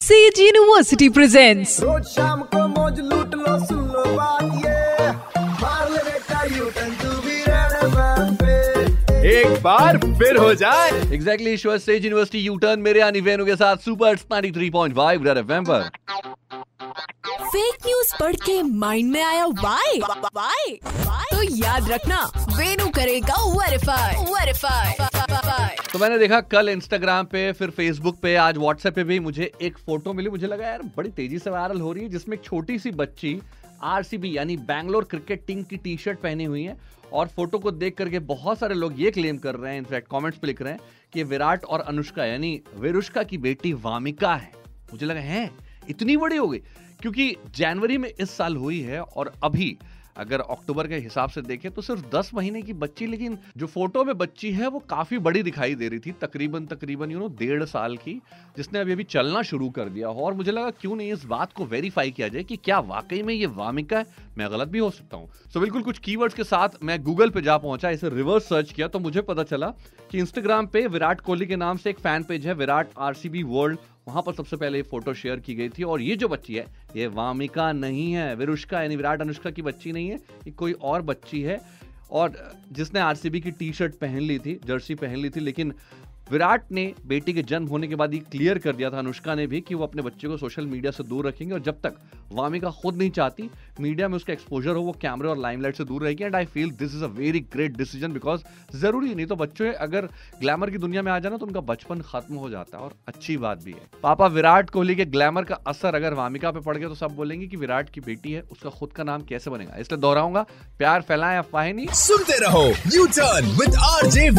Says university presents रोज शाम को मौज लूट लो सुन लो बात ये। मार ले बेटा U turn to be red पे एक बार फिर हो जाए। Exactly Ishwar stage university U turn मेरे यानी वेनु के साथ सुपर 93.5 रेड एफएम पर। फेक न्यूज़ पढ़ के माइंड में आया वाई वाई तो याद रखना वेनु करेगा वेरीफाई वेरीफाई तो मैंने देखा कल इंस्टाग्राम पे, फिर फेसबुक पे, आज व्हाट्सएप पे भी मुझे एक फ़ोटो मिली। मुझे लगा, यार, बड़ी तेज़ी से वायरल हो रही है, जिसमें एक छोटी सी बच्ची आरसीबी यानी बैंगलोर क्रिकेट टीम की टी शर्ट पहनी हुई है और फ़ोटो को देख करके बहुत सारे लोग ये क्लेम कर रहे हैं इनफैक्ट कमेंट्स पे लिख रहे हैं कि विराट और अनुष्का, यानी विरुष्का की बेटी वामिका है। मुझे लगा, है? इतनी बड़ी हो गई? क्योंकि जनवरी में इस साल हुई है और अभी अगर अक्टूबर के हिसाब से देखें तो सिर्फ़ 10 महीने की बच्ची, लेकिन जो फ़ोटो में बच्ची है, वो काफ़ी बड़ी दिखाई दे रही थी, तकरीबन तकरीबन यू नो डेढ़ साल की, जिसने अभी अभी चलना शुरू कर दिया और मुझे लगा, क्यों नहीं इस बात को वेरीफाई किया जाए कि क्या वाकई में ये वामिका है? मैं गलत भी हो सकता हूँ। सो बिल्कुल कुछ कीवर्ड्स के साथ मैं गूगल पे जा पहुँचा, इसे रिवर्स सर्च किया तो मुझे पता चला कि इंस्टाग्राम पे विराट कोहली के नाम से एक फ़ैन पेज है, विराट आरसीबी वर्ल्ड वहाँ पर सबसे पहले ये फ़ोटो शेयर की गई थी और ये जो बच्ची है, ये वामिका नहीं है, विरुष्का, यानी विराट अनुष्का की बच्ची नहीं है, ये कोई और बच्ची है। और जिसने आरसीबी की टी शर्ट पहन ली थी, जर्सी पहन ली थी, लेकिन विराट ने बेटी के जन्म होने के बाद ये क्लियर कर दिया था अनुष्का ने भी कि वो अपने बच्चे को सोशल मीडिया से दूर रखेंगे और जब तक वामिका खुद नहीं चाहती मीडिया में उसका एक्सपोजर हो, वो कैमरे और लाइमलाइट से दूर रहेगी and I feel this is a very great decision because ज़रूरी नहीं तो बच्चों, अगर ग्लैमर की दुनिया में आ जाना तो उनका बचपन खत्म हो जाता है और अच्छी बात भी है। पापा विराट कोहली के ग्लैमर का असर अगर वामिका पे पड़ गया तो सब बोलेंगे कि विराट की बेटी है, उसका खुद का नाम कैसे बनेगा? इसलिए दोहराऊँगा, प्यार फैलाएँ अफवाहें नहीं। सुनते रहो U turn with R J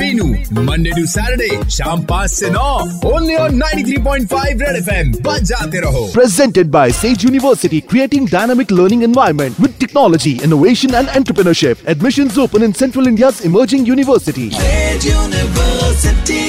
Monday to Saturday शाम पाँच से नौ ओनली ऑन 93.5 रेड एफएम बजाते रहो presented by Sage University, creating dynamic learning environment with technology, innovation and entrepreneurship. Admissions open in Central India's emerging university. University